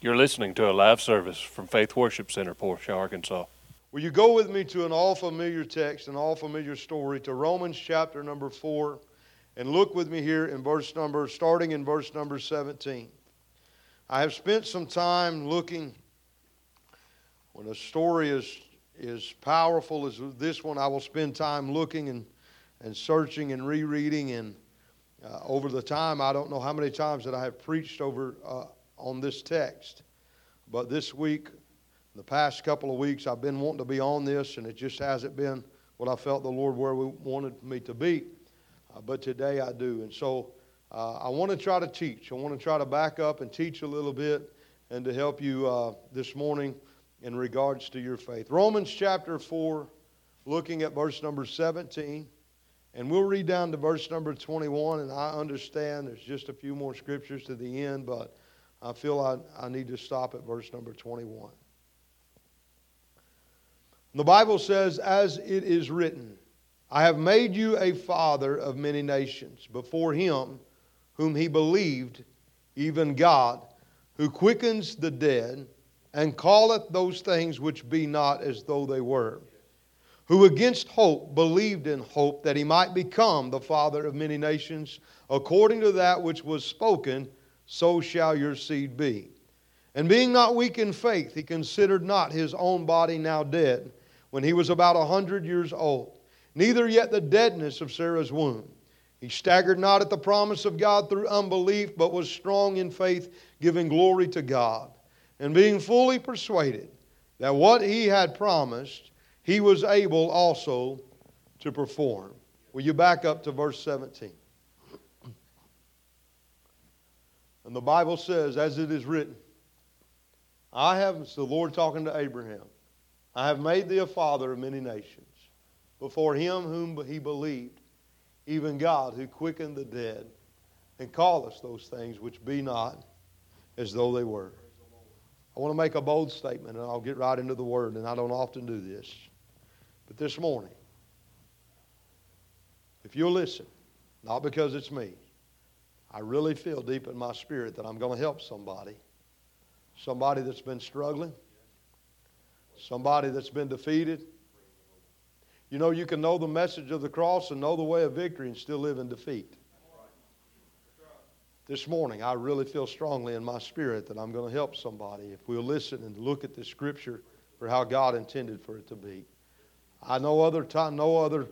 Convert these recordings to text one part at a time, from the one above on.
You're listening to a live service from Faith Worship Center, Portia, Arkansas. Will you go with me to an all familiar text, an all familiar story, to Romans chapter number 4, and look with me here in verse number, starting in verse number 17. I have spent some time looking, when a story is, is powerful as this one, I will spend time looking and, and searching and rereading. And uh, over the time, I don't know how many times that I have preached over uh, on this text. But this week, the past couple of weeks, I've been wanting to be on this, and it just hasn't been what I felt the Lord where we wanted me to be. Uh, but today I do. And so uh, I want to try to teach. I want to try to back up and teach a little bit and to help you uh, this morning in regards to your faith. Romans chapter 4, looking at verse number 17. And we'll read down to verse number 21. And I understand there's just a few more scriptures to the end, but I feel I, I need to stop at verse number 21. The Bible says, As it is written, I have made you a father of many nations before him whom he believed, even God, who quickens the dead and calleth those things which be not as though they were, who against hope believed in hope that he might become the father of many nations, according to that which was spoken so shall your seed be. And being not weak in faith, he considered not his own body now dead, when he was about a hundred years old, neither yet the deadness of Sarah's womb. He staggered not at the promise of God through unbelief, but was strong in faith, giving glory to God, and being fully persuaded that what he had promised, he was able also to perform. Will you back up to verse 17? And the Bible says, as it is written, I have, it's the Lord talking to Abraham, I have made thee a father of many nations, before him whom he believed, even God who quickened the dead, and calleth those things which be not as though they were. I want to make a bold statement, and I'll get right into the word, and I don't often do this. But this morning, if you'll listen, not because it's me, I really feel deep in my spirit that I'm going to help somebody. Somebody that's been struggling, somebody that's been defeated. You know, you can know the message of the cross and know the way of victory and still live in defeat. This morning, I really feel strongly in my spirit that I'm going to help somebody if we'll listen and look at the scripture for how God intended for it to be. I know other time, no other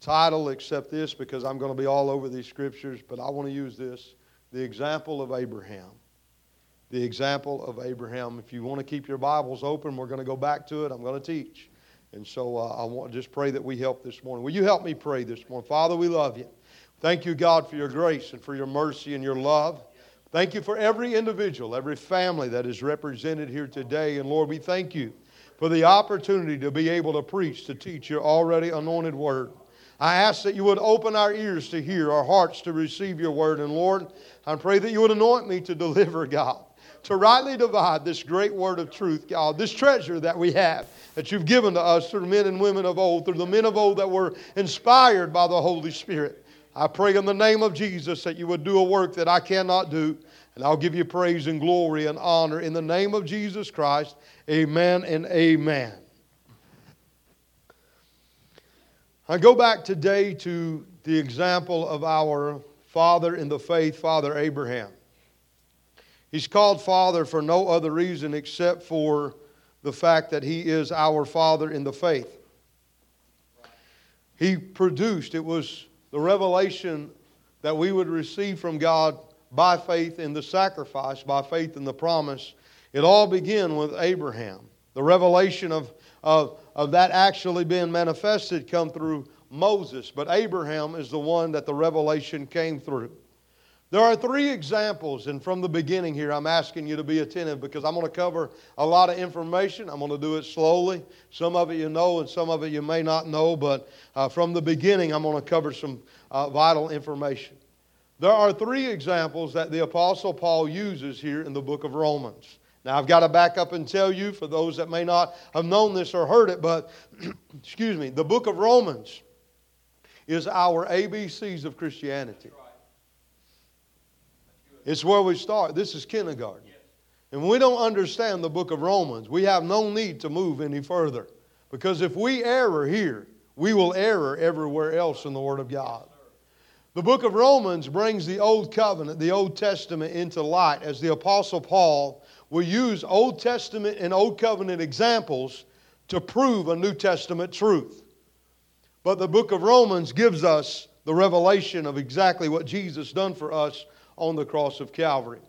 title except this because I'm going to be all over these scriptures, but I want to use this the example of Abraham. The example of Abraham. If you want to keep your Bibles open, we're going to go back to it. I'm going to teach. And so uh, I want to just pray that we help this morning. Will you help me pray this morning? Father, we love you. Thank you, God, for your grace and for your mercy and your love. Thank you for every individual, every family that is represented here today. And Lord, we thank you for the opportunity to be able to preach, to teach your already anointed word. I ask that you would open our ears to hear, our hearts to receive your word. And Lord, I pray that you would anoint me to deliver, God, to rightly divide this great word of truth, God, this treasure that we have, that you've given to us through men and women of old, through the men of old that were inspired by the Holy Spirit. I pray in the name of Jesus that you would do a work that I cannot do. And I'll give you praise and glory and honor in the name of Jesus Christ. Amen and amen. I go back today to the example of our father in the faith, Father Abraham. He's called father for no other reason except for the fact that he is our father in the faith. He produced, it was the revelation that we would receive from God by faith in the sacrifice, by faith in the promise. It all began with Abraham. The revelation of, of of that actually being manifested come through Moses, but Abraham is the one that the revelation came through. There are three examples, and from the beginning here, I'm asking you to be attentive because I'm going to cover a lot of information. I'm going to do it slowly. Some of it you know, and some of it you may not know, but uh, from the beginning, I'm going to cover some uh, vital information. There are three examples that the Apostle Paul uses here in the book of Romans. Now, I've got to back up and tell you, for those that may not have known this or heard it, but, excuse me, the book of Romans is our ABCs of Christianity. It's where we start. This is kindergarten. and we don't understand the book of Romans, we have no need to move any further. Because if we error here, we will error everywhere else in the Word of God. The book of Romans brings the Old Covenant, the Old Testament, into light as the Apostle Paul will use Old Testament and Old Covenant examples to prove a New Testament truth. But the book of Romans gives us the revelation of exactly what Jesus done for us on the cross of Calvary.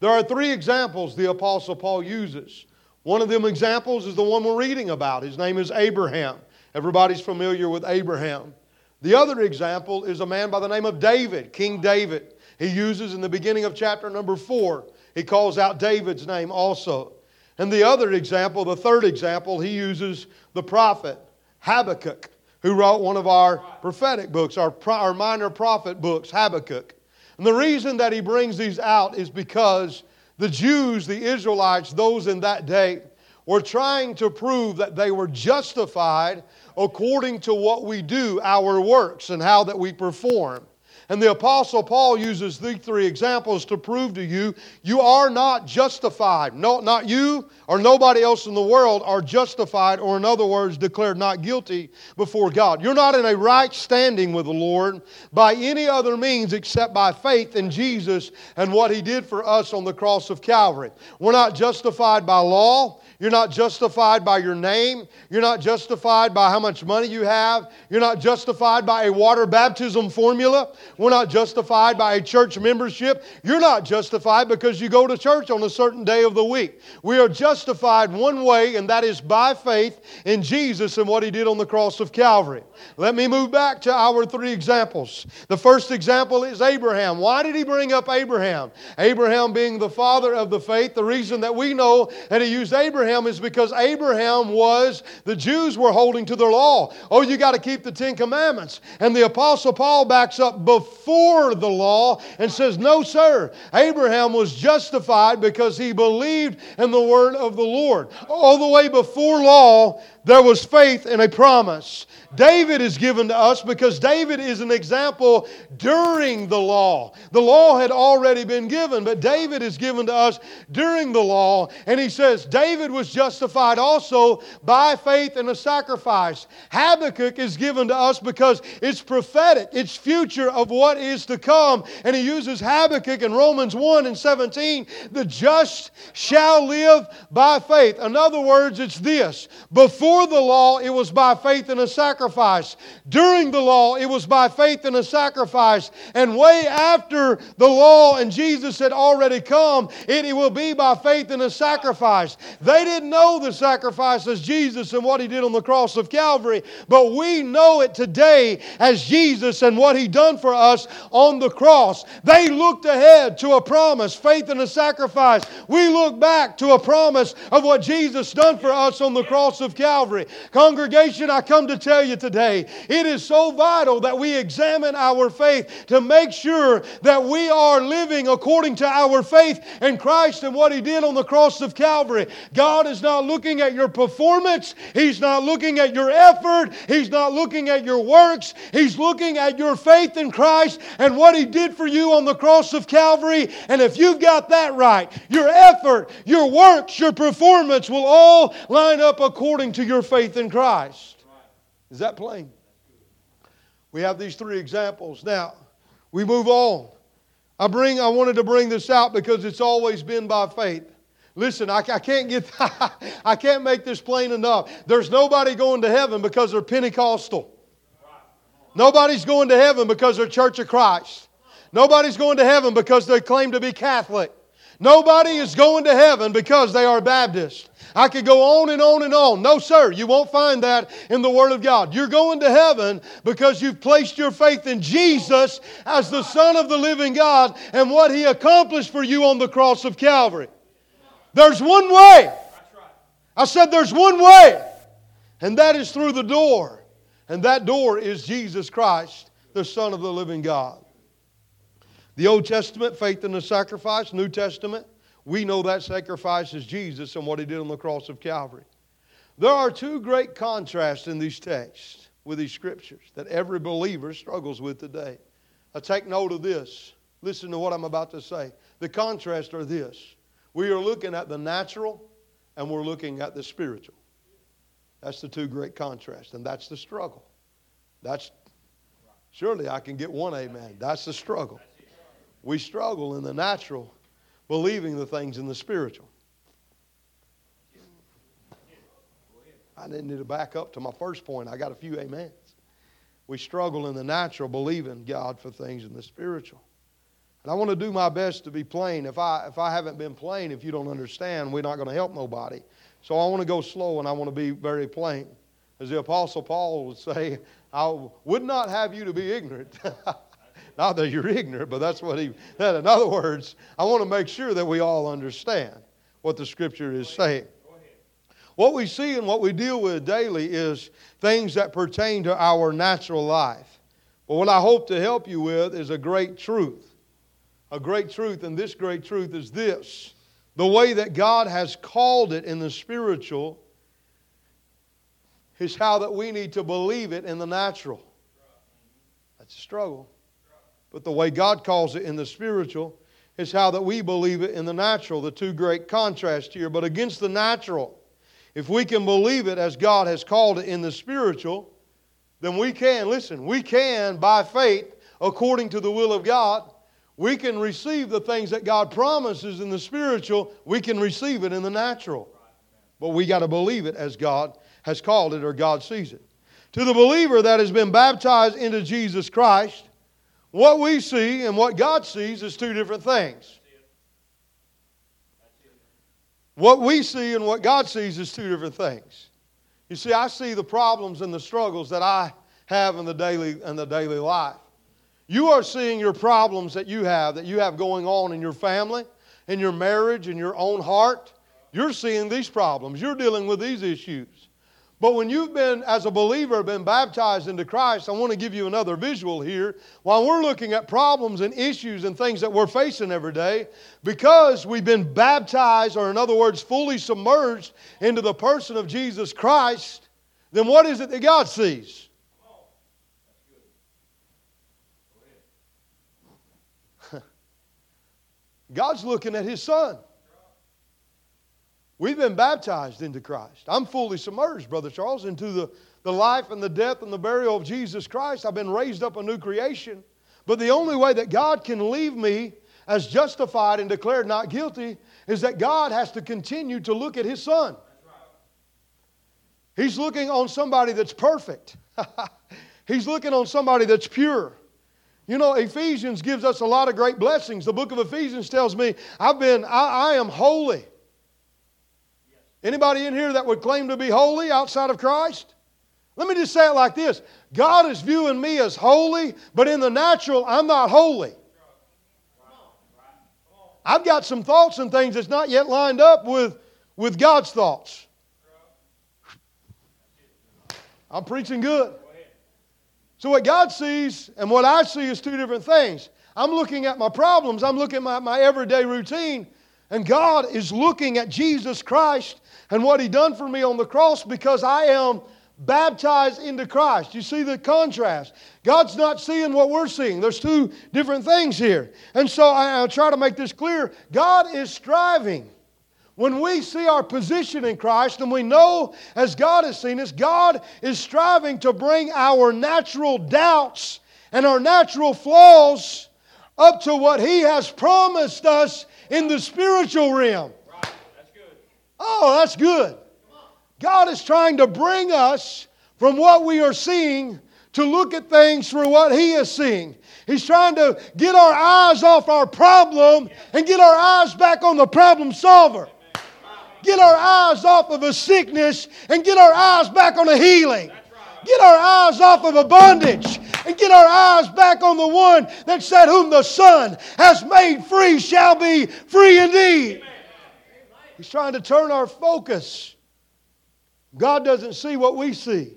There are three examples the Apostle Paul uses. One of them examples is the one we're reading about. His name is Abraham. Everybody's familiar with Abraham. The other example is a man by the name of David, King David. He uses in the beginning of chapter number four. He calls out David's name also. And the other example, the third example, he uses the prophet Habakkuk, who wrote one of our prophetic books, our, our minor prophet books, Habakkuk. And the reason that he brings these out is because the Jews, the Israelites, those in that day, were trying to prove that they were justified according to what we do, our works, and how that we perform. And the Apostle Paul uses these three examples to prove to you you are not justified. No, not you or nobody else in the world are justified, or in other words, declared not guilty before God. You're not in a right standing with the Lord by any other means except by faith in Jesus and what He did for us on the cross of Calvary. We're not justified by law. You're not justified by your name. You're not justified by how much money you have. You're not justified by a water baptism formula. We're not justified by a church membership. You're not justified because you go to church on a certain day of the week. We are justified one way, and that is by faith in Jesus and what He did on the cross of Calvary. Let me move back to our three examples. The first example is Abraham. Why did He bring up Abraham? Abraham being the father of the faith, the reason that we know that He used Abraham Abraham is because Abraham was, the Jews were holding to their law. Oh, you got to keep the Ten Commandments. And the Apostle Paul backs up before the law and says, No, sir. Abraham was justified because he believed in the word of the Lord. All the way before law, there was faith and a promise. David is given to us because David is an example during the law. The law had already been given, but David is given to us during the law. And he says, David was justified also by faith and a sacrifice. Habakkuk is given to us because it's prophetic, it's future of what is to come. And he uses Habakkuk in Romans 1 and 17 the just shall live by faith. In other words, it's this before the law, it was by faith and a sacrifice sacrifice. During the law, it was by faith and a sacrifice. And way after the law and Jesus had already come, it, it will be by faith and a sacrifice. They didn't know the sacrifice as Jesus and what he did on the cross of Calvary, but we know it today as Jesus and what he done for us on the cross. They looked ahead to a promise, faith and a sacrifice. We look back to a promise of what Jesus done for us on the cross of Calvary. Congregation, I come to tell you you today. It is so vital that we examine our faith to make sure that we are living according to our faith in Christ and what He did on the cross of Calvary. God is not looking at your performance, He's not looking at your effort, He's not looking at your works. He's looking at your faith in Christ and what He did for you on the cross of Calvary. And if you've got that right, your effort, your works, your performance will all line up according to your faith in Christ. Is that plain? We have these three examples. Now, we move on. I bring I wanted to bring this out because it's always been by faith. Listen, I, I can't get I can't make this plain enough. There's nobody going to heaven because they're Pentecostal. Nobody's going to heaven because they're Church of Christ. Nobody's going to heaven because they claim to be Catholic. Nobody is going to heaven because they are Baptist. I could go on and on and on. No, sir, you won't find that in the Word of God. You're going to heaven because you've placed your faith in Jesus as the Son of the living God and what He accomplished for you on the cross of Calvary. There's one way. I said there's one way, and that is through the door. And that door is Jesus Christ, the Son of the living God. The Old Testament, faith in the sacrifice. New Testament, we know that sacrifice is Jesus and what he did on the cross of Calvary. There are two great contrasts in these texts with these scriptures that every believer struggles with today. Now take note of this. Listen to what I'm about to say. The contrasts are this. We are looking at the natural and we're looking at the spiritual. That's the two great contrasts, and that's the struggle. That's surely I can get one amen. That's the struggle. We struggle in the natural, believing the things in the spiritual. I didn't need to back up to my first point. I got a few amens. We struggle in the natural, believing God for things in the spiritual. And I want to do my best to be plain. If I, if I haven't been plain, if you don't understand, we're not going to help nobody. So I want to go slow and I want to be very plain. As the Apostle Paul would say, I would not have you to be ignorant. not that you're ignorant, but that's what he said. In other words, I want to make sure that we all understand what the Scripture is saying. What we see and what we deal with daily is things that pertain to our natural life. But what I hope to help you with is a great truth. A great truth, and this great truth is this the way that God has called it in the spiritual is how that we need to believe it in the natural. That's a struggle. But the way God calls it in the spiritual is how that we believe it in the natural. The two great contrasts here. But against the natural, if we can believe it as God has called it in the spiritual, then we can, listen, we can, by faith, according to the will of God, we can receive the things that God promises in the spiritual, we can receive it in the natural. But we got to believe it as God has called it or God sees it. To the believer that has been baptized into Jesus Christ, what we see and what God sees is two different things. What we see and what God sees is two different things. You see, I see the problems and the struggles that I have in the daily in the daily life. You are seeing your problems that you have, that you have going on in your family, in your marriage, in your own heart. You're seeing these problems. You're dealing with these issues. But when you've been, as a believer, been baptized into Christ, I want to give you another visual here. While we're looking at problems and issues and things that we're facing every day, because we've been baptized, or in other words, fully submerged into the person of Jesus Christ, then what is it that God sees? God's looking at His Son. We've been baptized into Christ. I'm fully submerged, Brother Charles, into the, the life and the death and the burial of Jesus Christ. I've been raised up a new creation. But the only way that God can leave me as justified and declared not guilty is that God has to continue to look at His Son. He's looking on somebody that's perfect. He's looking on somebody that's pure. You know, Ephesians gives us a lot of great blessings. The book of Ephesians tells me, I've been, I, I am holy. Anybody in here that would claim to be holy outside of Christ? Let me just say it like this God is viewing me as holy, but in the natural, I'm not holy. I've got some thoughts and things that's not yet lined up with, with God's thoughts. I'm preaching good. So, what God sees and what I see is two different things. I'm looking at my problems, I'm looking at my, my everyday routine, and God is looking at Jesus Christ and what He done for me on the cross because I am baptized into Christ. You see the contrast. God's not seeing what we're seeing. There's two different things here. And so I, I try to make this clear. God is striving when we see our position in Christ and we know, as God has seen us, God is striving to bring our natural doubts and our natural flaws up to what He has promised us in the spiritual realm. Oh, that's good. God is trying to bring us from what we are seeing to look at things through what He is seeing. He's trying to get our eyes off our problem and get our eyes back on the problem solver get our eyes off of a sickness and get our eyes back on a healing. Get our eyes off of a bondage and get our eyes back on the one that said, Whom the Son has made free shall be free indeed. He's trying to turn our focus. God doesn't see what we see.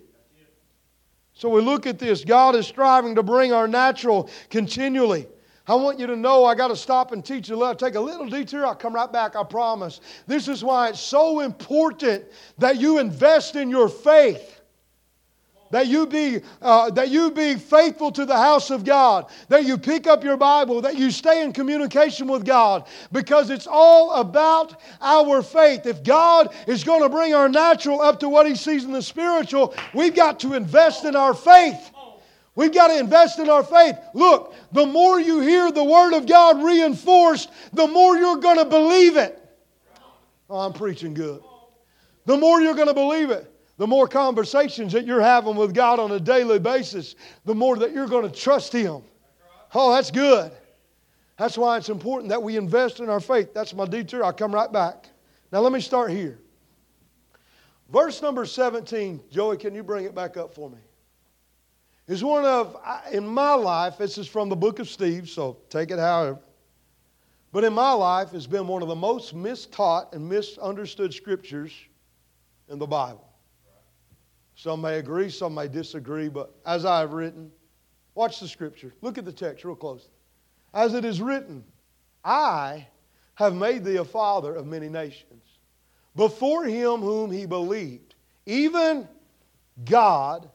So we look at this. God is striving to bring our natural continually I want you to know I got to stop and teach you. I'll take a little detour. I'll come right back, I promise. This is why it's so important that you invest in your faith. That you be uh, that you be faithful to the house of God, that you pick up your Bible, that you stay in communication with God, because it's all about our faith. If God is going to bring our natural up to what He sees in the spiritual, we've got to invest in our faith. We've got to invest in our faith. Look, the more you hear the Word of God reinforced, the more you're going to believe it. Oh, I'm preaching good. The more you're going to believe it, the more conversations that you're having with God on a daily basis, the more that you're going to trust Him. Oh, that's good. That's why it's important that we invest in our faith. That's my detour. I'll come right back. Now, let me start here. Verse number 17, Joey, can you bring it back up for me? Is one of, in my life, this is from the book of Steve, so take it however. But in my life, it's been one of the most mistaught and misunderstood scriptures in the Bible. Some may agree, some may disagree, but as I have written, watch the scripture. Look at the text real close. As it is written, I have made thee a father of many nations, before him whom he believed, even God,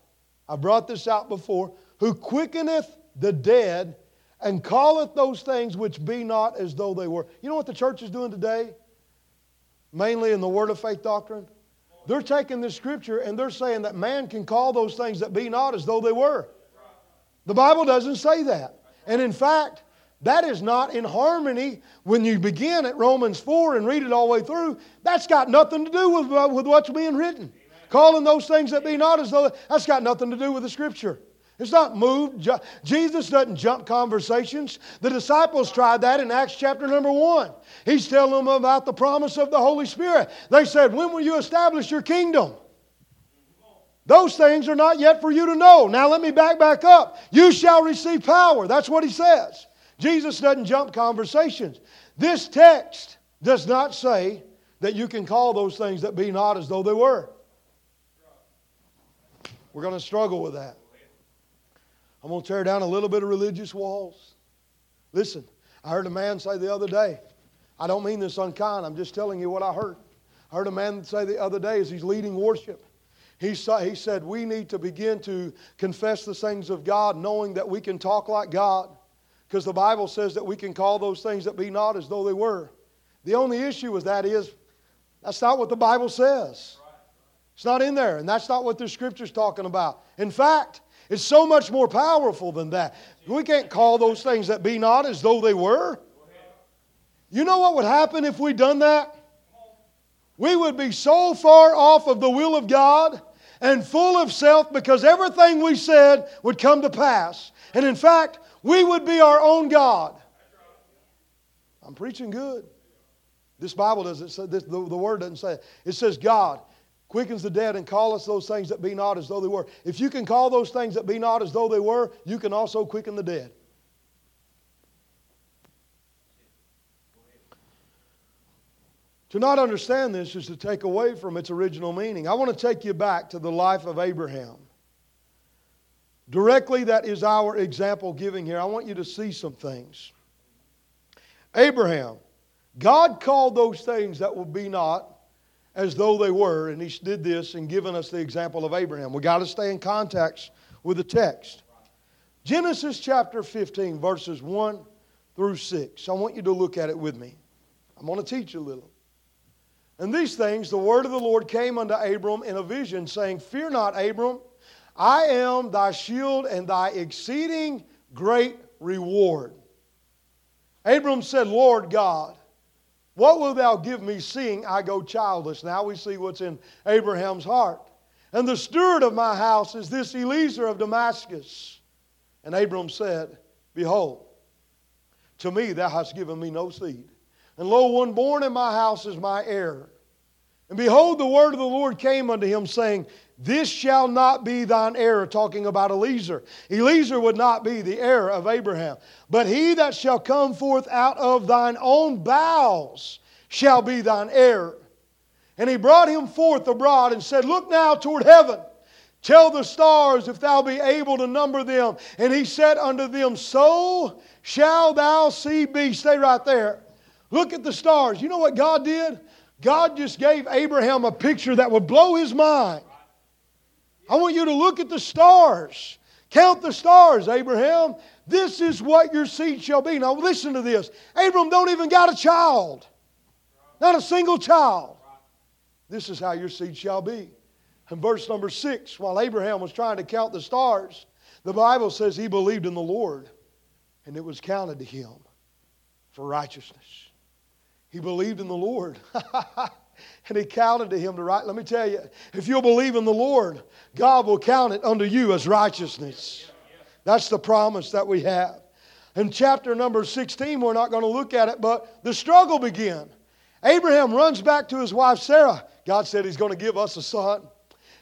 I brought this out before, who quickeneth the dead and calleth those things which be not as though they were. You know what the church is doing today? Mainly in the Word of Faith doctrine? They're taking this scripture and they're saying that man can call those things that be not as though they were. The Bible doesn't say that. And in fact, that is not in harmony when you begin at Romans 4 and read it all the way through. That's got nothing to do with, uh, with what's being written. Calling those things that be not as though, that's got nothing to do with the scripture. It's not moved. Jesus doesn't jump conversations. The disciples tried that in Acts chapter number one. He's telling them about the promise of the Holy Spirit. They said, When will you establish your kingdom? Those things are not yet for you to know. Now let me back back up. You shall receive power. That's what he says. Jesus doesn't jump conversations. This text does not say that you can call those things that be not as though they were. We're going to struggle with that. I'm going to tear down a little bit of religious walls. Listen, I heard a man say the other day, I don't mean this unkind, I'm just telling you what I heard. I heard a man say the other day as he's leading worship, he, he said, We need to begin to confess the things of God, knowing that we can talk like God, because the Bible says that we can call those things that be not as though they were. The only issue with that is that's not what the Bible says. It's not in there, and that's not what the scripture's talking about. In fact, it's so much more powerful than that. We can't call those things that be not as though they were. You know what would happen if we'd done that? We would be so far off of the will of God and full of self because everything we said would come to pass. And in fact, we would be our own God. I'm preaching good. This Bible doesn't say this, the, the word doesn't say it. It says God quickens the dead and calleth those things that be not as though they were. If you can call those things that be not as though they were, you can also quicken the dead. To not understand this is to take away from its original meaning. I want to take you back to the life of Abraham. Directly, that is our example giving here. I want you to see some things. Abraham, God called those things that will be not as though they were, and he did this and given us the example of Abraham. We got to stay in context with the text. Genesis chapter 15, verses 1 through 6. I want you to look at it with me. I'm going to teach you a little. And these things, the word of the Lord came unto Abram in a vision, saying, Fear not, Abram, I am thy shield and thy exceeding great reward. Abram said, Lord God, what wilt thou give me, seeing I go childless? Now we see what's in Abraham's heart. And the steward of my house is this Eliezer of Damascus. And Abram said, Behold, to me thou hast given me no seed. And lo, one born in my house is my heir. And behold, the word of the Lord came unto him, saying, this shall not be thine heir, talking about Eliezer. Eliezer would not be the heir of Abraham. But he that shall come forth out of thine own bowels shall be thine heir. And he brought him forth abroad and said, Look now toward heaven. Tell the stars if thou be able to number them. And he said unto them, So shall thou see be. Stay right there. Look at the stars. You know what God did? God just gave Abraham a picture that would blow his mind. I want you to look at the stars. Count the stars, Abraham. This is what your seed shall be. Now listen to this. Abram don't even got a child. Not a single child. This is how your seed shall be. In verse number six, while Abraham was trying to count the stars, the Bible says he believed in the Lord and it was counted to him for righteousness. He believed in the Lord. and he counted to him to right. Let me tell you, if you'll believe in the Lord, God will count it unto you as righteousness. That's the promise that we have. In chapter number 16, we're not going to look at it, but the struggle began. Abraham runs back to his wife Sarah. God said he's going to give us a son.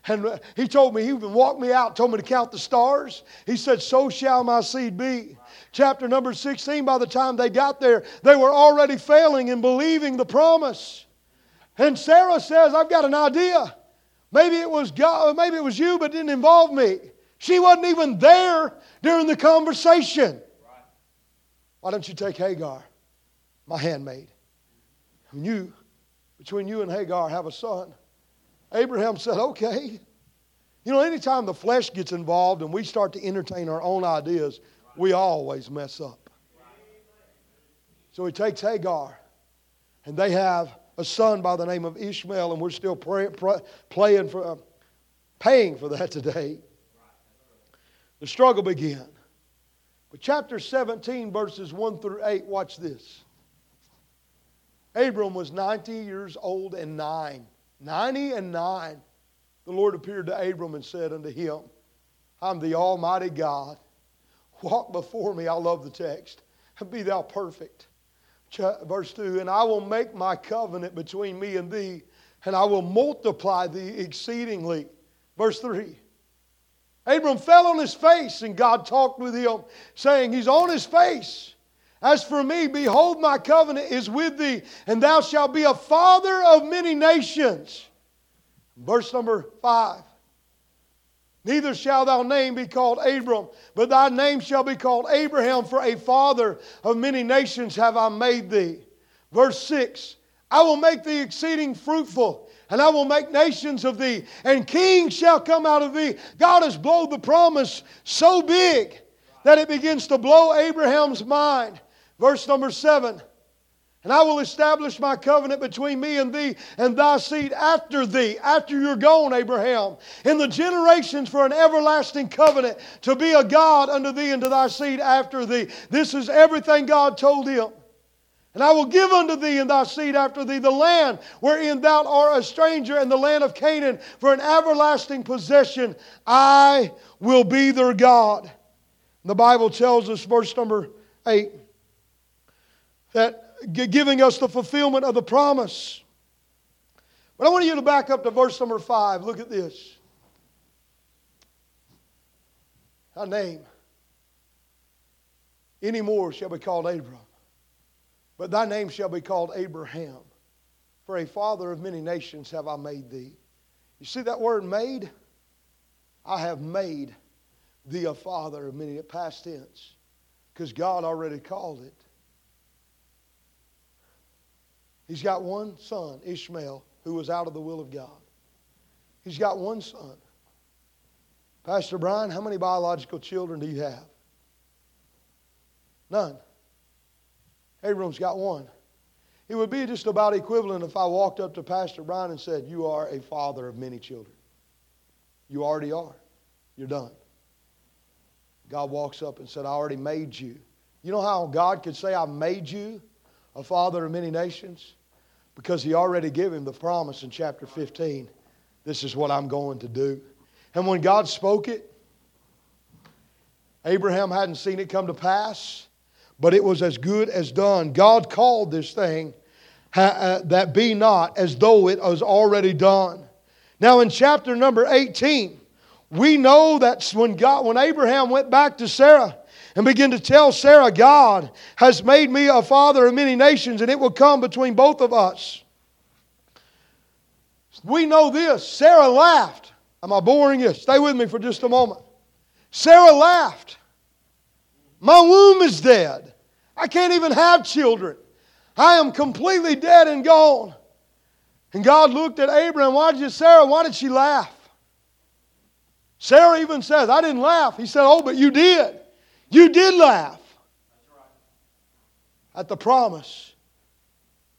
And uh, he told me, he even walked me out, told me to count the stars. He said, So shall my seed be. Chapter number 16, by the time they got there, they were already failing in believing the promise. And Sarah says, I've got an idea. Maybe it was God, uh, maybe it was you, but it didn't involve me. She wasn't even there during the conversation. Why don't you take Hagar, my handmaid? And you, between you and Hagar, have a son. Abraham said, Okay. You know, anytime the flesh gets involved and we start to entertain our own ideas, we always mess up. So he takes Hagar, and they have a son by the name of Ishmael, and we're still pray, pray, playing for, uh, paying for that today. The struggle began. But chapter 17, verses 1 through 8, watch this. Abram was 90 years old and nine. 90 and 9. The Lord appeared to Abram and said unto him, I'm the Almighty God. Walk before me. I love the text. Be thou perfect. Verse 2 And I will make my covenant between me and thee, and I will multiply thee exceedingly. Verse 3 Abram fell on his face, and God talked with him, saying, He's on his face. As for me, behold, my covenant is with thee, and thou shalt be a father of many nations. Verse number 5 Neither shall thy name be called Abram, but thy name shall be called Abraham, for a father of many nations have I made thee. Verse 6 I will make thee exceeding fruitful, and I will make nations of thee, and kings shall come out of thee. God has blown the promise so big that it begins to blow Abraham's mind. Verse number 7 and I will establish my covenant between me and thee and thy seed after thee, after you're gone, Abraham, in the generations for an everlasting covenant to be a God unto thee and to thy seed after thee. This is everything God told him. And I will give unto thee and thy seed after thee the land wherein thou art a stranger and the land of Canaan for an everlasting possession. I will be their God. the Bible tells us, verse number 8, that giving us the fulfillment of the promise. But I want you to back up to verse number five. Look at this. Thy name any more shall be called Abram, but thy name shall be called Abraham. For a father of many nations have I made thee. You see that word made? I have made thee a father of many, past tense, because God already called it. He's got one son, Ishmael, who was out of the will of God. He's got one son. Pastor Brian, how many biological children do you have? None. Abram's got one. It would be just about equivalent if I walked up to Pastor Brian and said, You are a father of many children. You already are. You're done. God walks up and said, I already made you. You know how God could say, I made you a father of many nations? Because he already gave him the promise in chapter 15 this is what I'm going to do. And when God spoke it, Abraham hadn't seen it come to pass, but it was as good as done. God called this thing uh, that be not as though it was already done. Now, in chapter number 18, we know that when, God, when Abraham went back to Sarah, and begin to tell Sarah, God has made me a father of many nations, and it will come between both of us. We know this. Sarah laughed. Am I boring you? Stay with me for just a moment. Sarah laughed. My womb is dead. I can't even have children. I am completely dead and gone. And God looked at Abraham. Why did you, Sarah, why did she laugh? Sarah even says, I didn't laugh. He said, Oh, but you did. You did laugh at the promise.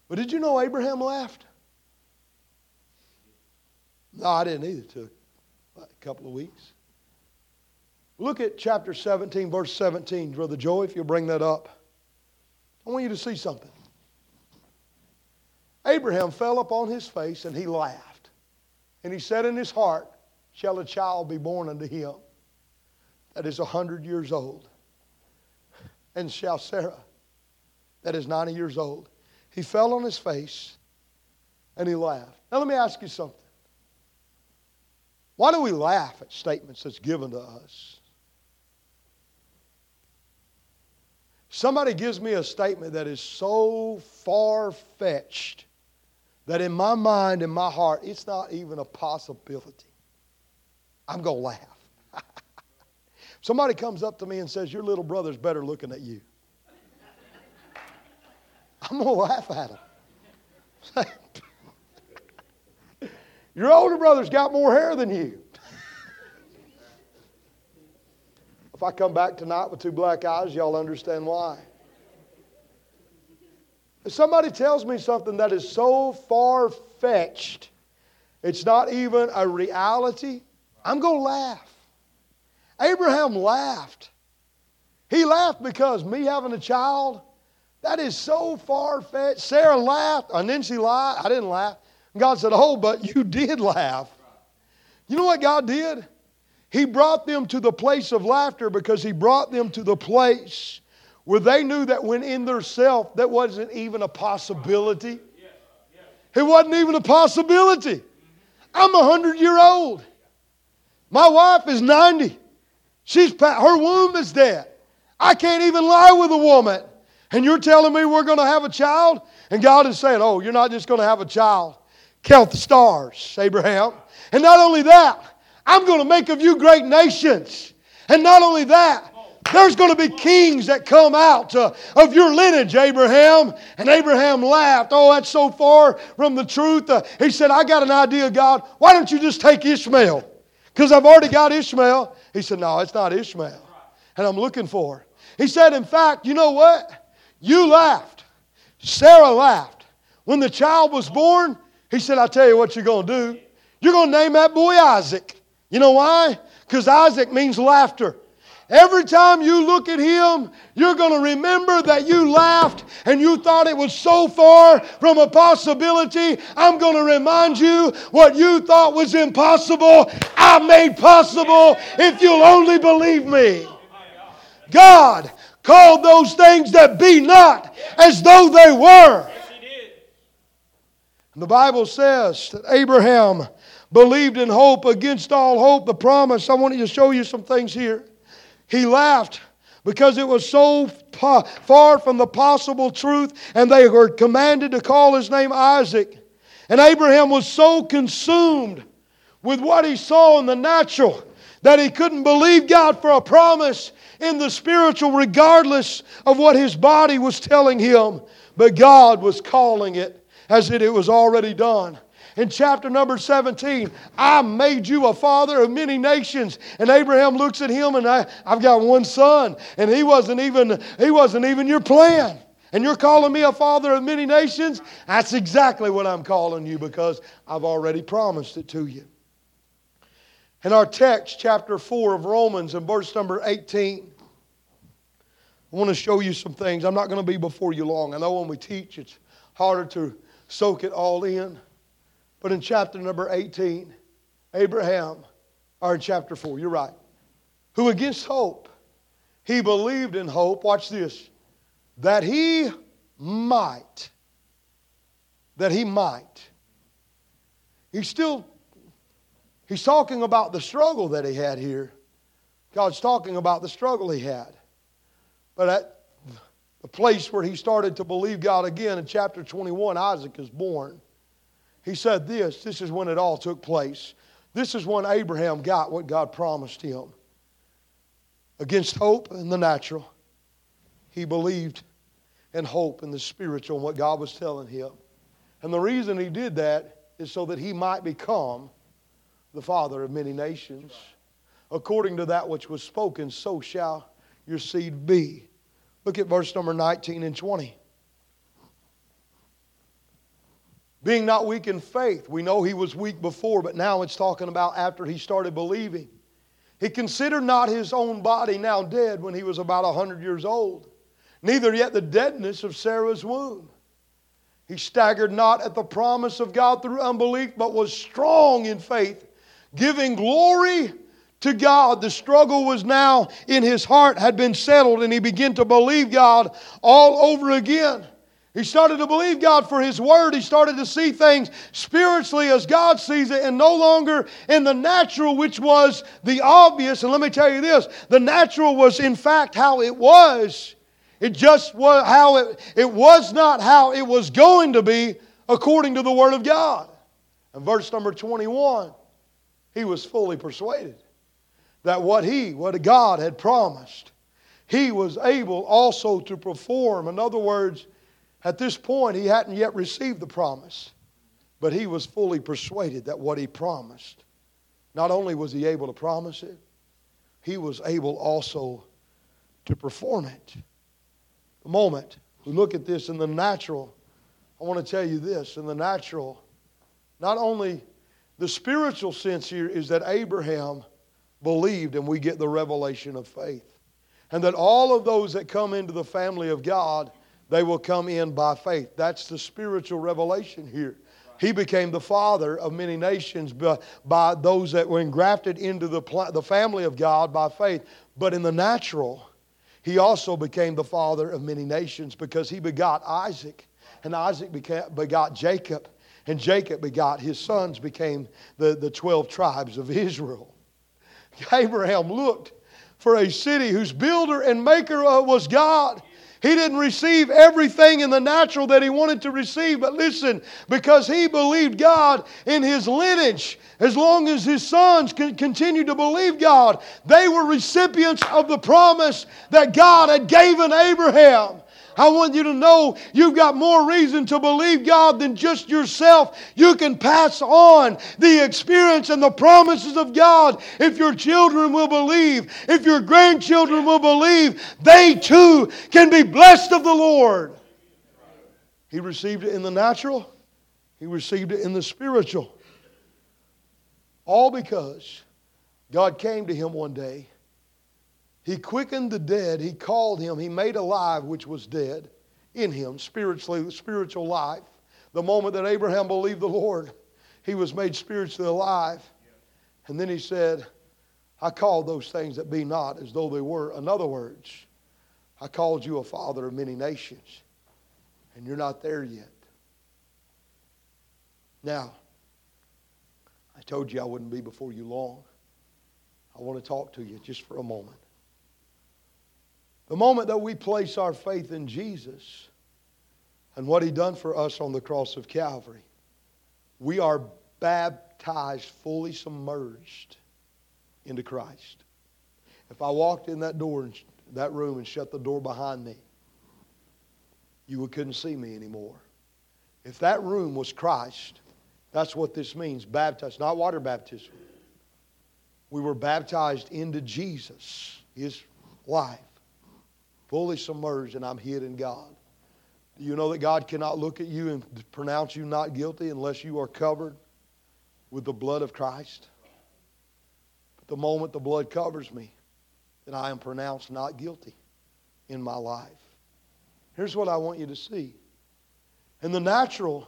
But did you know Abraham laughed? No, I didn't either. It took a couple of weeks. Look at chapter 17, verse 17, Brother Joey, if you'll bring that up. I want you to see something. Abraham fell upon his face and he laughed. And he said in his heart, Shall a child be born unto him that is a hundred years old? And shall Sarah, that is 90 years old? He fell on his face and he laughed. Now, let me ask you something. Why do we laugh at statements that's given to us? Somebody gives me a statement that is so far fetched that in my mind, in my heart, it's not even a possibility. I'm going to laugh. Somebody comes up to me and says, Your little brother's better looking at you. I'm going to laugh at him. Your older brother's got more hair than you. if I come back tonight with two black eyes, y'all understand why. If somebody tells me something that is so far fetched, it's not even a reality, I'm going to laugh. Abraham laughed. He laughed because me having a child, that is so far fetched. Sarah laughed, and then she lied. I didn't laugh. And God said, Oh, but you did laugh. You know what God did? He brought them to the place of laughter because He brought them to the place where they knew that when in their self, that wasn't even a possibility. It wasn't even a possibility. I'm a hundred year old. My wife is 90. She's her womb is dead. I can't even lie with a woman. And you're telling me we're going to have a child? And God is saying, Oh, you're not just going to have a child. Count the stars, Abraham. And not only that, I'm going to make of you great nations. And not only that, there's going to be kings that come out uh, of your lineage, Abraham. And Abraham laughed. Oh, that's so far from the truth. Uh, he said, I got an idea, God. Why don't you just take Ishmael? Because I've already got Ishmael. He said, No, it's not Ishmael. And I'm looking for. He said, In fact, you know what? You laughed. Sarah laughed. When the child was born, he said, I tell you what you're going to do. You're going to name that boy Isaac. You know why? Because Isaac means laughter. Every time you look at him, you're going to remember that you laughed and you thought it was so far from a possibility. I'm going to remind you what you thought was impossible, I made possible if you'll only believe me. God called those things that be not as though they were. And the Bible says that Abraham believed in hope against all hope, the promise. I want to show you some things here. He laughed because it was so far from the possible truth, and they were commanded to call his name Isaac. And Abraham was so consumed with what he saw in the natural that he couldn't believe God for a promise in the spiritual, regardless of what his body was telling him. But God was calling it as if it was already done in chapter number 17, I made you a father of many nations. And Abraham looks at him and I, I've got one son, and he wasn't even he wasn't even your plan. And you're calling me a father of many nations? That's exactly what I'm calling you because I've already promised it to you. In our text, chapter 4 of Romans, and verse number 18, I want to show you some things. I'm not going to be before you long. I know when we teach, it's harder to soak it all in. But in chapter number 18, Abraham, or in chapter 4, you're right, who against hope, he believed in hope, watch this, that he might, that he might. He's still, he's talking about the struggle that he had here. God's talking about the struggle he had. But at the place where he started to believe God again in chapter 21, Isaac is born. He said this this is when it all took place. This is when Abraham got what God promised him. Against hope and the natural, he believed in hope in the spiritual and what God was telling him. And the reason he did that is so that he might become the father of many nations. according to that which was spoken, so shall your seed be. Look at verse number 19 and 20. Being not weak in faith, we know he was weak before, but now it's talking about after he started believing. He considered not his own body now dead when he was about a hundred years old, neither yet the deadness of Sarah's womb. He staggered not at the promise of God through unbelief, but was strong in faith, giving glory to God. The struggle was now in his heart, had been settled, and he began to believe God all over again. He started to believe God for His Word. He started to see things spiritually as God sees it and no longer in the natural, which was the obvious. And let me tell you this the natural was, in fact, how it was. It just was how it, it was not how it was going to be according to the Word of God. And verse number 21, he was fully persuaded that what he, what God had promised, he was able also to perform. In other words, at this point, he hadn't yet received the promise, but he was fully persuaded that what he promised, not only was he able to promise it, he was able also to perform it. The moment we look at this in the natural, I want to tell you this in the natural, not only the spiritual sense here is that Abraham believed, and we get the revelation of faith. And that all of those that come into the family of God they will come in by faith. That's the spiritual revelation here. He became the father of many nations by, by those that were engrafted into the, the family of God by faith. But in the natural, he also became the father of many nations because he begot Isaac, and Isaac begot Jacob, and Jacob begot his sons, became the, the 12 tribes of Israel. Abraham looked for a city whose builder and maker uh, was God he didn't receive everything in the natural that he wanted to receive, but listen, because he believed God in his lineage, as long as his sons continued to believe God, they were recipients of the promise that God had given Abraham. I want you to know you've got more reason to believe God than just yourself. You can pass on the experience and the promises of God if your children will believe, if your grandchildren will believe, they too can be blessed of the Lord. He received it in the natural, he received it in the spiritual. All because God came to him one day he quickened the dead. He called him. He made alive which was dead in him, spiritually, spiritual life. The moment that Abraham believed the Lord, he was made spiritually alive. And then he said, I called those things that be not as though they were. In other words, I called you a father of many nations, and you're not there yet. Now, I told you I wouldn't be before you long. I want to talk to you just for a moment. The moment that we place our faith in Jesus and what He done for us on the cross of Calvary, we are baptized, fully submerged into Christ. If I walked in that door, that room, and shut the door behind me, you couldn't see me anymore. If that room was Christ, that's what this means baptized, not water baptism. We were baptized into Jesus, His life fully submerged, and I'm hid in God. Do you know that God cannot look at you and pronounce you not guilty unless you are covered with the blood of Christ? But the moment the blood covers me, then I am pronounced not guilty in my life. Here's what I want you to see. In the natural,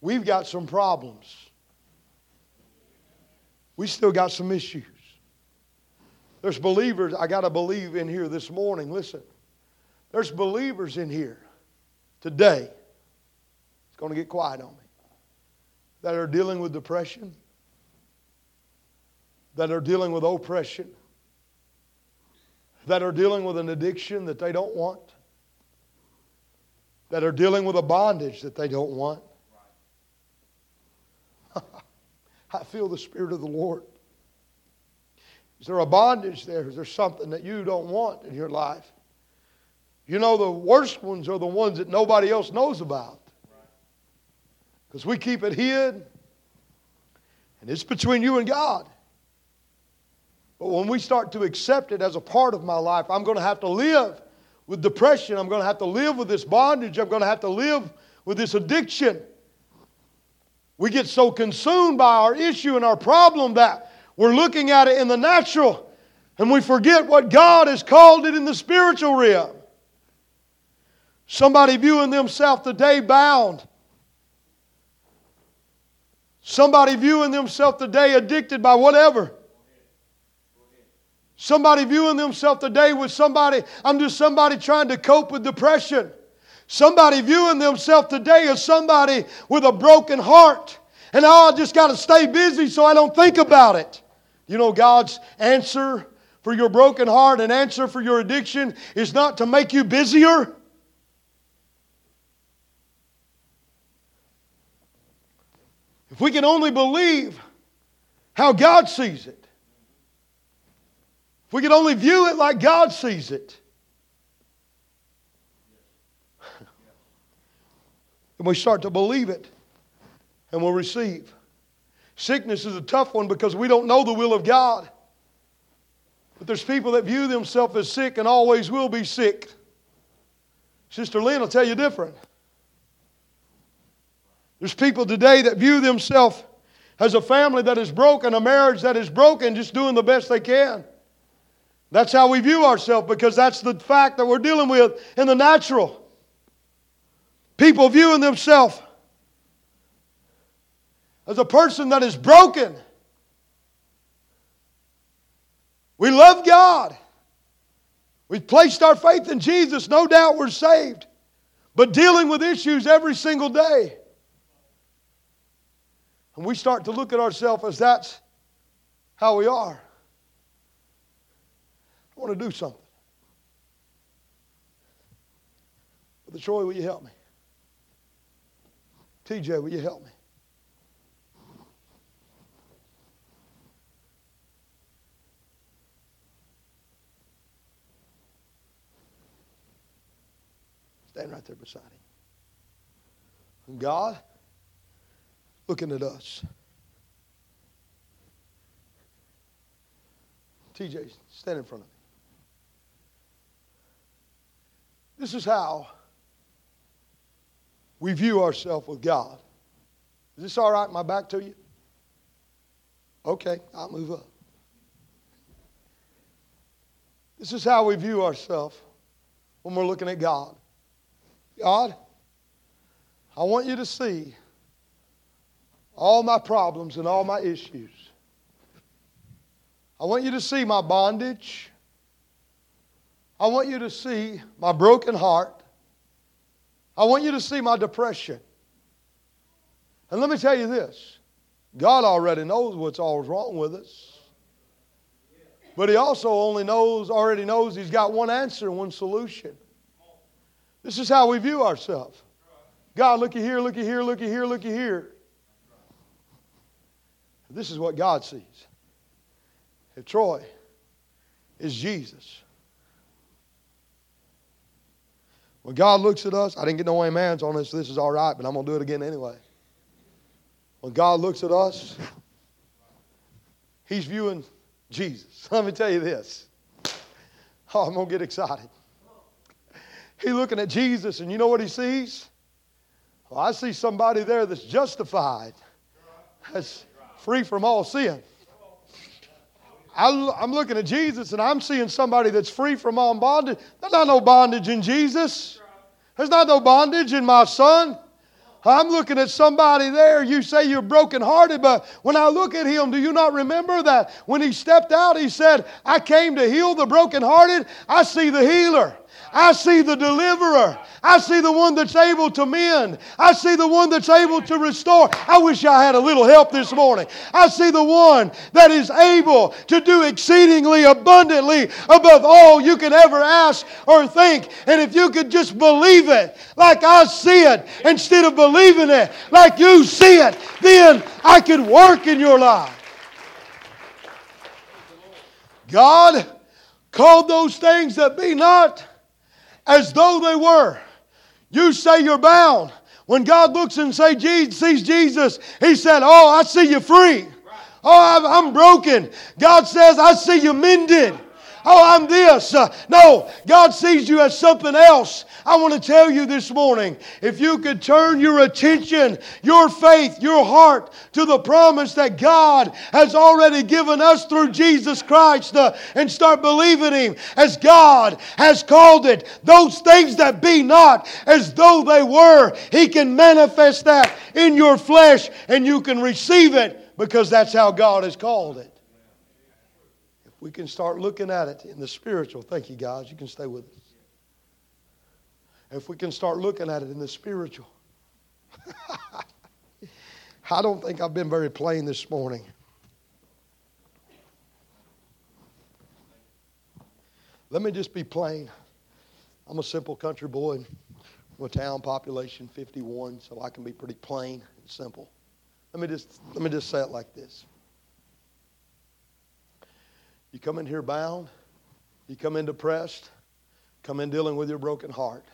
we've got some problems. We still got some issues. There's believers, I got to believe in here this morning. Listen, there's believers in here today. It's going to get quiet on me. That are dealing with depression, that are dealing with oppression, that are dealing with an addiction that they don't want, that are dealing with a bondage that they don't want. I feel the Spirit of the Lord. Is there a bondage there? Is there something that you don't want in your life? You know, the worst ones are the ones that nobody else knows about. Because we keep it hid, and it's between you and God. But when we start to accept it as a part of my life, I'm going to have to live with depression. I'm going to have to live with this bondage. I'm going to have to live with this addiction. We get so consumed by our issue and our problem that we're looking at it in the natural and we forget what God has called it in the spiritual realm. Somebody viewing themselves today bound. Somebody viewing themselves today addicted by whatever. Somebody viewing themselves today with somebody, I'm just somebody trying to cope with depression. Somebody viewing themselves today as somebody with a broken heart. And oh, I just got to stay busy so I don't think about it. You know, God's answer for your broken heart and answer for your addiction is not to make you busier. We can only believe how God sees it, if we could only view it like God sees it, and we start to believe it and we'll receive. Sickness is a tough one because we don't know the will of God. But there's people that view themselves as sick and always will be sick. Sister Lynn will tell you different. There's people today that view themselves as a family that is broken, a marriage that is broken, just doing the best they can. That's how we view ourselves because that's the fact that we're dealing with in the natural. People viewing themselves as a person that is broken. We love God. We've placed our faith in Jesus. No doubt we're saved. But dealing with issues every single day. And we start to look at ourselves as that's how we are. I want to do something. Brother Troy, will you help me? TJ, will you help me? Stand right there beside him. God looking at us. TJ, stand in front of me. This is how we view ourselves with God. Is this all right, my back to you? Okay, I'll move up. This is how we view ourselves when we're looking at God. God, I want you to see all my problems and all my issues. I want you to see my bondage. I want you to see my broken heart. I want you to see my depression. And let me tell you this God already knows what's all wrong with us. But He also only knows, already knows He's got one answer, one solution. This is how we view ourselves. God, looky here, looky here, looky here, looky here. This is what God sees. If Troy is Jesus, when God looks at us, I didn't get no amens on this, this is all right, but I'm going to do it again anyway. When God looks at us, He's viewing Jesus. Let me tell you this. Oh, I'm going to get excited. He's looking at Jesus, and you know what he sees? Well, I see somebody there that's justified, that's free from all sin. I'm looking at Jesus, and I'm seeing somebody that's free from all bondage. There's not no bondage in Jesus. There's not no bondage in my son. I'm looking at somebody there. You say you're brokenhearted, but when I look at him, do you not remember that when he stepped out, he said, I came to heal the brokenhearted? I see the healer. I see the deliverer. I see the one that's able to mend. I see the one that's able to restore. I wish I had a little help this morning. I see the one that is able to do exceedingly abundantly above all you can ever ask or think. And if you could just believe it like I see it instead of believing it like you see it, then I could work in your life. God called those things that be not as though they were. You say you're bound. When God looks and say, sees Jesus, He said, Oh, I see you free. Oh, I'm broken. God says, I see you mended. Oh, I'm this. Uh, no, God sees you as something else. I want to tell you this morning if you could turn your attention, your faith, your heart to the promise that God has already given us through Jesus Christ uh, and start believing Him as God has called it, those things that be not as though they were, He can manifest that in your flesh and you can receive it because that's how God has called it If we can start looking at it in the spiritual. Thank you, guys. You can stay with us. If we can start looking at it in the spiritual. I don't think I've been very plain this morning. Let me just be plain. I'm a simple country boy from a town population 51, so I can be pretty plain and simple. Let me just let me just say it like this. You come in here bound, you come in depressed, come in dealing with your broken heart.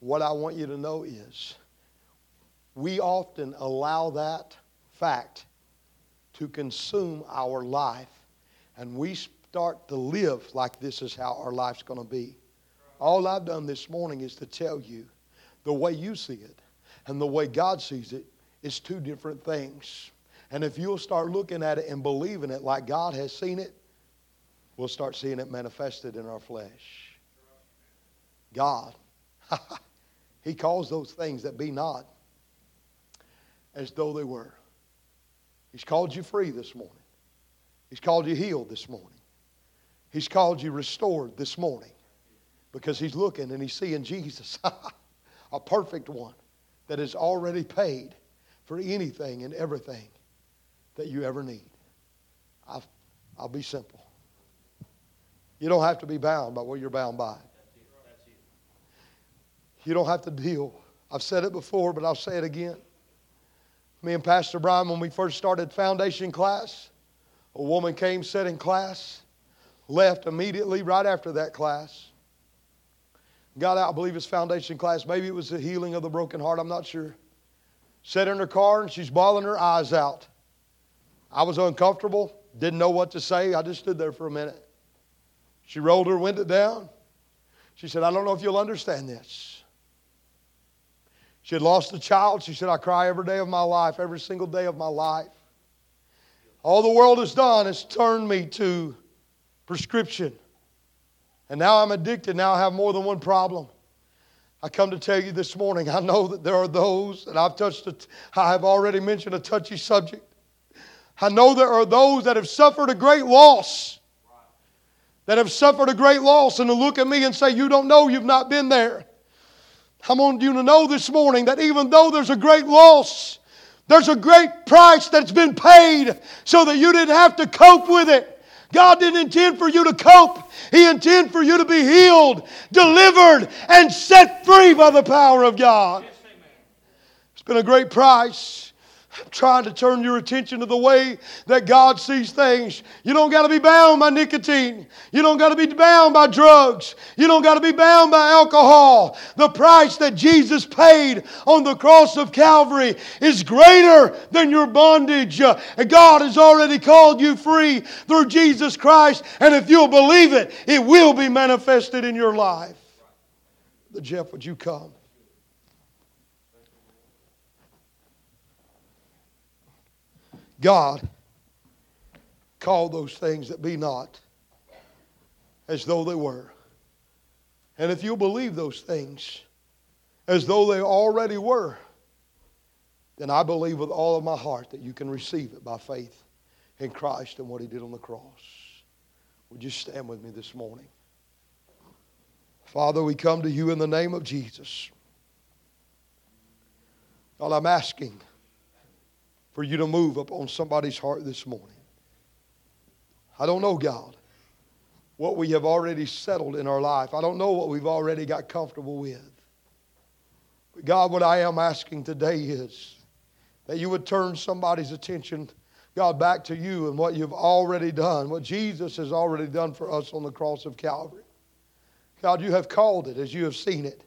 What I want you to know is we often allow that fact to consume our life, and we start to live like this is how our life's going to be. All I've done this morning is to tell you the way you see it and the way God sees it is two different things. And if you'll start looking at it and believing it like God has seen it, we'll start seeing it manifested in our flesh. God, He calls those things that be not as though they were. He's called you free this morning. He's called you healed this morning. He's called you restored this morning because He's looking and He's seeing Jesus, a perfect one that has already paid for anything and everything that you ever need. I'll, I'll be simple. You don't have to be bound by what you're bound by. You don't have to deal. I've said it before, but I'll say it again. Me and Pastor Brian, when we first started foundation class, a woman came, sat in class, left immediately right after that class. Got out, I believe it's foundation class. Maybe it was the healing of the broken heart, I'm not sure. Sat in her car and she's bawling her eyes out. I was uncomfortable, didn't know what to say. I just stood there for a minute. She rolled her window down. She said, I don't know if you'll understand this. She had lost a child. She said, I cry every day of my life, every single day of my life. All the world has done is turned me to prescription. And now I'm addicted. Now I have more than one problem. I come to tell you this morning, I know that there are those, and I've touched, I have already mentioned a touchy subject. I know there are those that have suffered a great loss that have suffered a great loss and to look at me and say, You don't know, you've not been there. I want you to know this morning that even though there's a great loss, there's a great price that's been paid so that you didn't have to cope with it. God didn't intend for you to cope. He intended for you to be healed, delivered, and set free by the power of God. It's been a great price. Trying to turn your attention to the way that God sees things. You don't got to be bound by nicotine. You don't got to be bound by drugs. You don't got to be bound by alcohol. The price that Jesus paid on the cross of Calvary is greater than your bondage. Uh, God has already called you free through Jesus Christ, and if you'll believe it, it will be manifested in your life. The Jeff, would you come? God called those things that be not as though they were. And if you believe those things as though they already were, then I believe with all of my heart that you can receive it by faith in Christ and what He did on the cross. Would you stand with me this morning? Father, we come to you in the name of Jesus. God, I'm asking for you to move up on somebody's heart this morning. I don't know, God, what we have already settled in our life. I don't know what we've already got comfortable with. But God, what I am asking today is that you would turn somebody's attention, God, back to you and what you've already done, what Jesus has already done for us on the cross of Calvary. God, you have called it as you have seen it.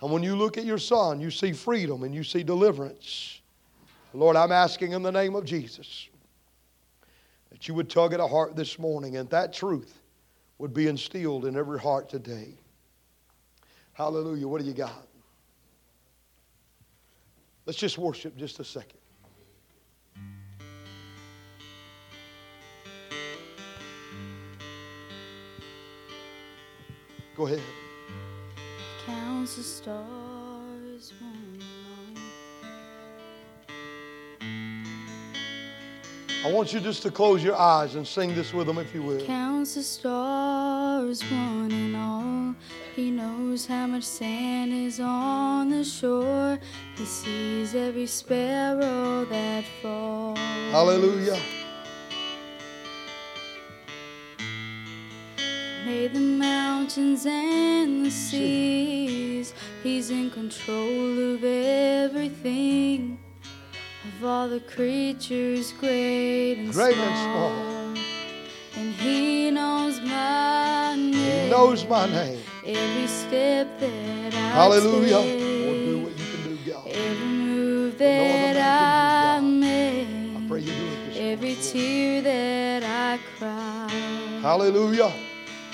And when you look at your son, you see freedom and you see deliverance. Lord, I'm asking in the name of Jesus that you would tug at a heart this morning, and that truth would be instilled in every heart today. Hallelujah. What do you got? Let's just worship just a second. Go ahead. Counts the stars, I want you just to close your eyes and sing this with them if you will. Counts the stars, one and all. He knows how much sand is on the shore. He sees every sparrow that falls. Hallelujah. Made the mountains and the seas. He's in control of everything. Of all the creatures, great and Great small. and small. And he knows my name. He knows my name. Every step that I Hallelujah. Lord, take. do what you can do, God. Every move No that I man make. I pray you do it Every morning, tear that I cry. Hallelujah.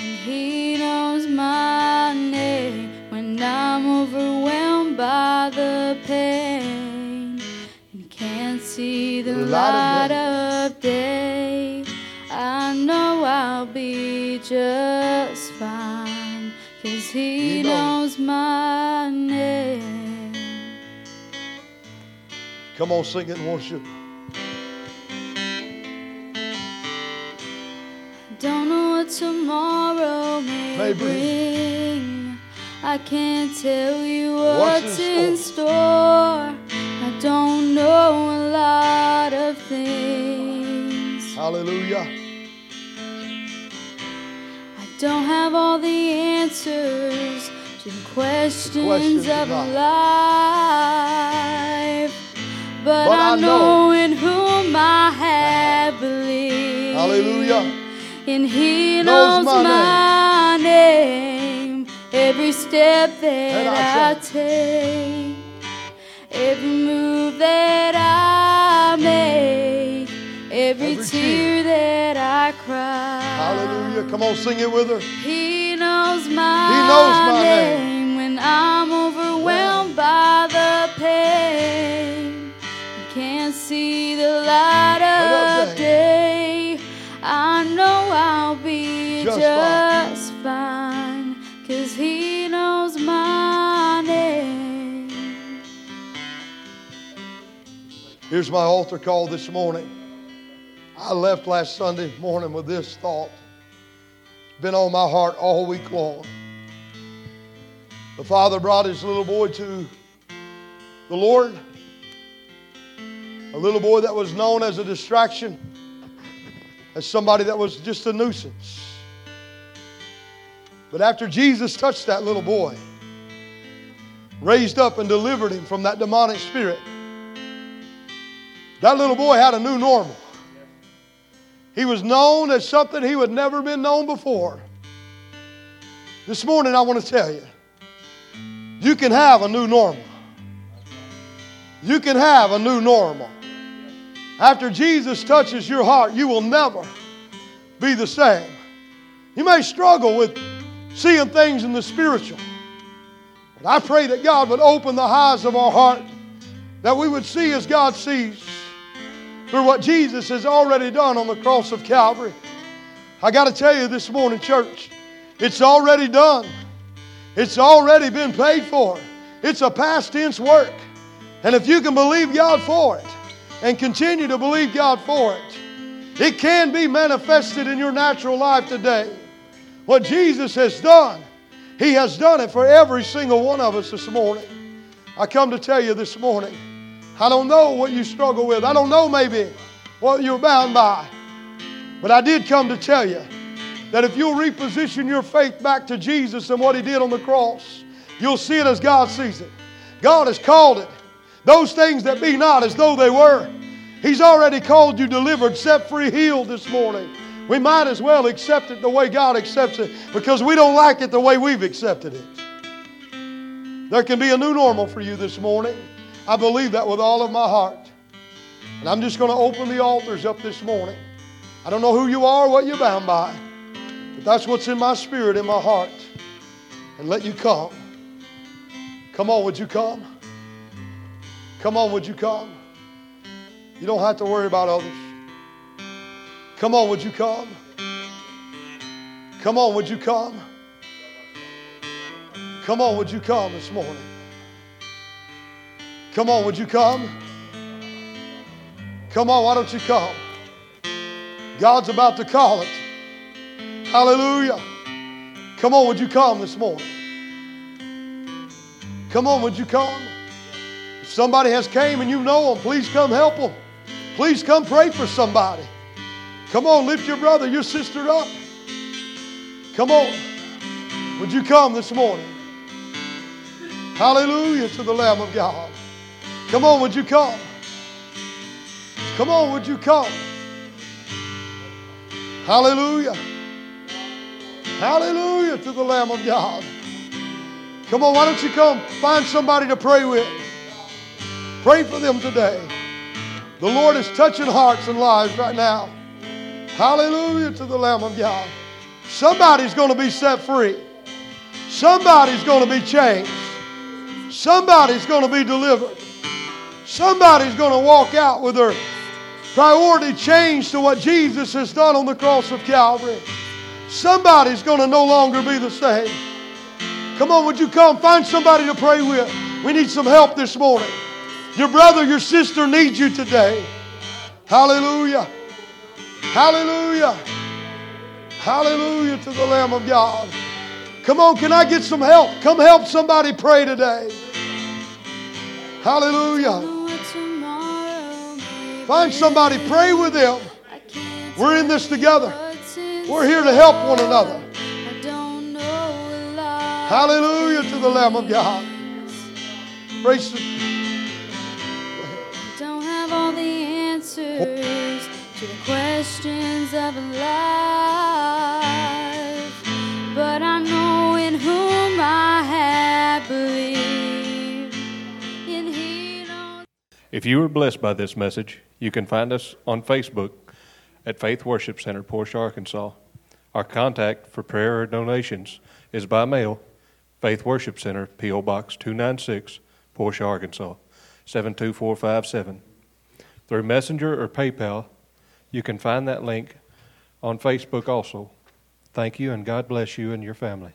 And he knows my name when I'm overwhelmed by the pain see the The light light of day. I know I'll be just fine cause he, He knows. knows my name. Come on, sing it and worship. Don't know what tomorrow may, May bring. I can't tell you What's what's, in store. I don't know a lot of things. Hallelujah. I don't have all the answers to the questions, questions of life. But, But I, I know know in whom I have believed. Hallelujah. And he Knows knows, my my, name. Every step that I I, take, every move that I make, every, Every tear that I cry. Hallelujah. Come on, sing it with her. He knows my, He knows my Here's my altar call this morning. I left last Sunday morning with this thought. It's been on my heart all week long. The father brought his little boy to the Lord. A little boy that was known as a distraction, as somebody that was just a nuisance. But after Jesus touched that little boy, raised up and delivered him from that demonic spirit, that little boy had a new normal. He was known as something he had never been known before. This morning, I want to tell you you can have a new normal. You can have a new normal. After Jesus touches your heart, you will never be the same. You may struggle with seeing things in the spiritual, but I pray that God would open the eyes of our heart, that we would see as God sees through what Jesus has already done on the cross of Calvary. I got to tell you this morning, church, it's already done. It's already been paid for. It's a past tense work. And if you can believe God for it and continue to believe God for it, it can be manifested in your natural life today. What Jesus has done, He has done it for every single one of us this morning. I come to tell you this morning, I don't know what you struggle with. I don't know maybe what you're bound by. But I did come to tell you that if you'll reposition your faith back to Jesus and what He did on the cross, you'll see it as God sees it. God has called it those things that be not as though they were. He's already called you delivered, set free, healed this morning. We might as well accept it the way God accepts it because we don't like it the way we've accepted it. There can be a new normal for you this morning. I believe that with all of my heart. And I'm just going to open the altars up this morning. I don't know who you are, or what you're bound by, but that's what's in my spirit, in my heart. And let you come. Come on, would you come? Come on, would you come? You don't have to worry about others. Come on, would you come? Come on, would you come? Come on, would you come this morning? Come on, would you come? Come on, why don't you come? God's about to call it. Hallelujah. Come on, would you come this morning? Come on, would you come? If somebody has came and you know them, please come help them. Please come pray for somebody. Come on, lift your brother, your sister up. Come on. Would you come this morning? Hallelujah to the Lamb of God. Come on, would you come? Come on, would you come? Hallelujah. Hallelujah to the Lamb of God. Come on, why don't you come find somebody to pray with? Pray for them today. The Lord is touching hearts and lives right now. Hallelujah to the Lamb of God. Somebody's going to be set free. Somebody's going to be changed. Somebody's going to be delivered. Somebody's going to walk out with their priority changed to what Jesus has done on the cross of Calvary. Somebody's going to no longer be the same. Come on, would you come? Find somebody to pray with. We need some help this morning. Your brother, your sister needs you today. Hallelujah. Hallelujah. Hallelujah to the Lamb of God. Come on, can I get some help? Come help somebody pray today. Hallelujah. Find somebody, pray with them. We're in this together. We're here to help one another. Hallelujah to the Lamb of God. Praise the Don't have all the answers to the questions of life, but I If you were blessed by this message, you can find us on Facebook at Faith Worship Center, Portia, Arkansas. Our contact for prayer or donations is by mail, Faith Worship Center, P.O. Box 296, Portia, Arkansas 72457. Through Messenger or PayPal, you can find that link on Facebook also. Thank you, and God bless you and your family.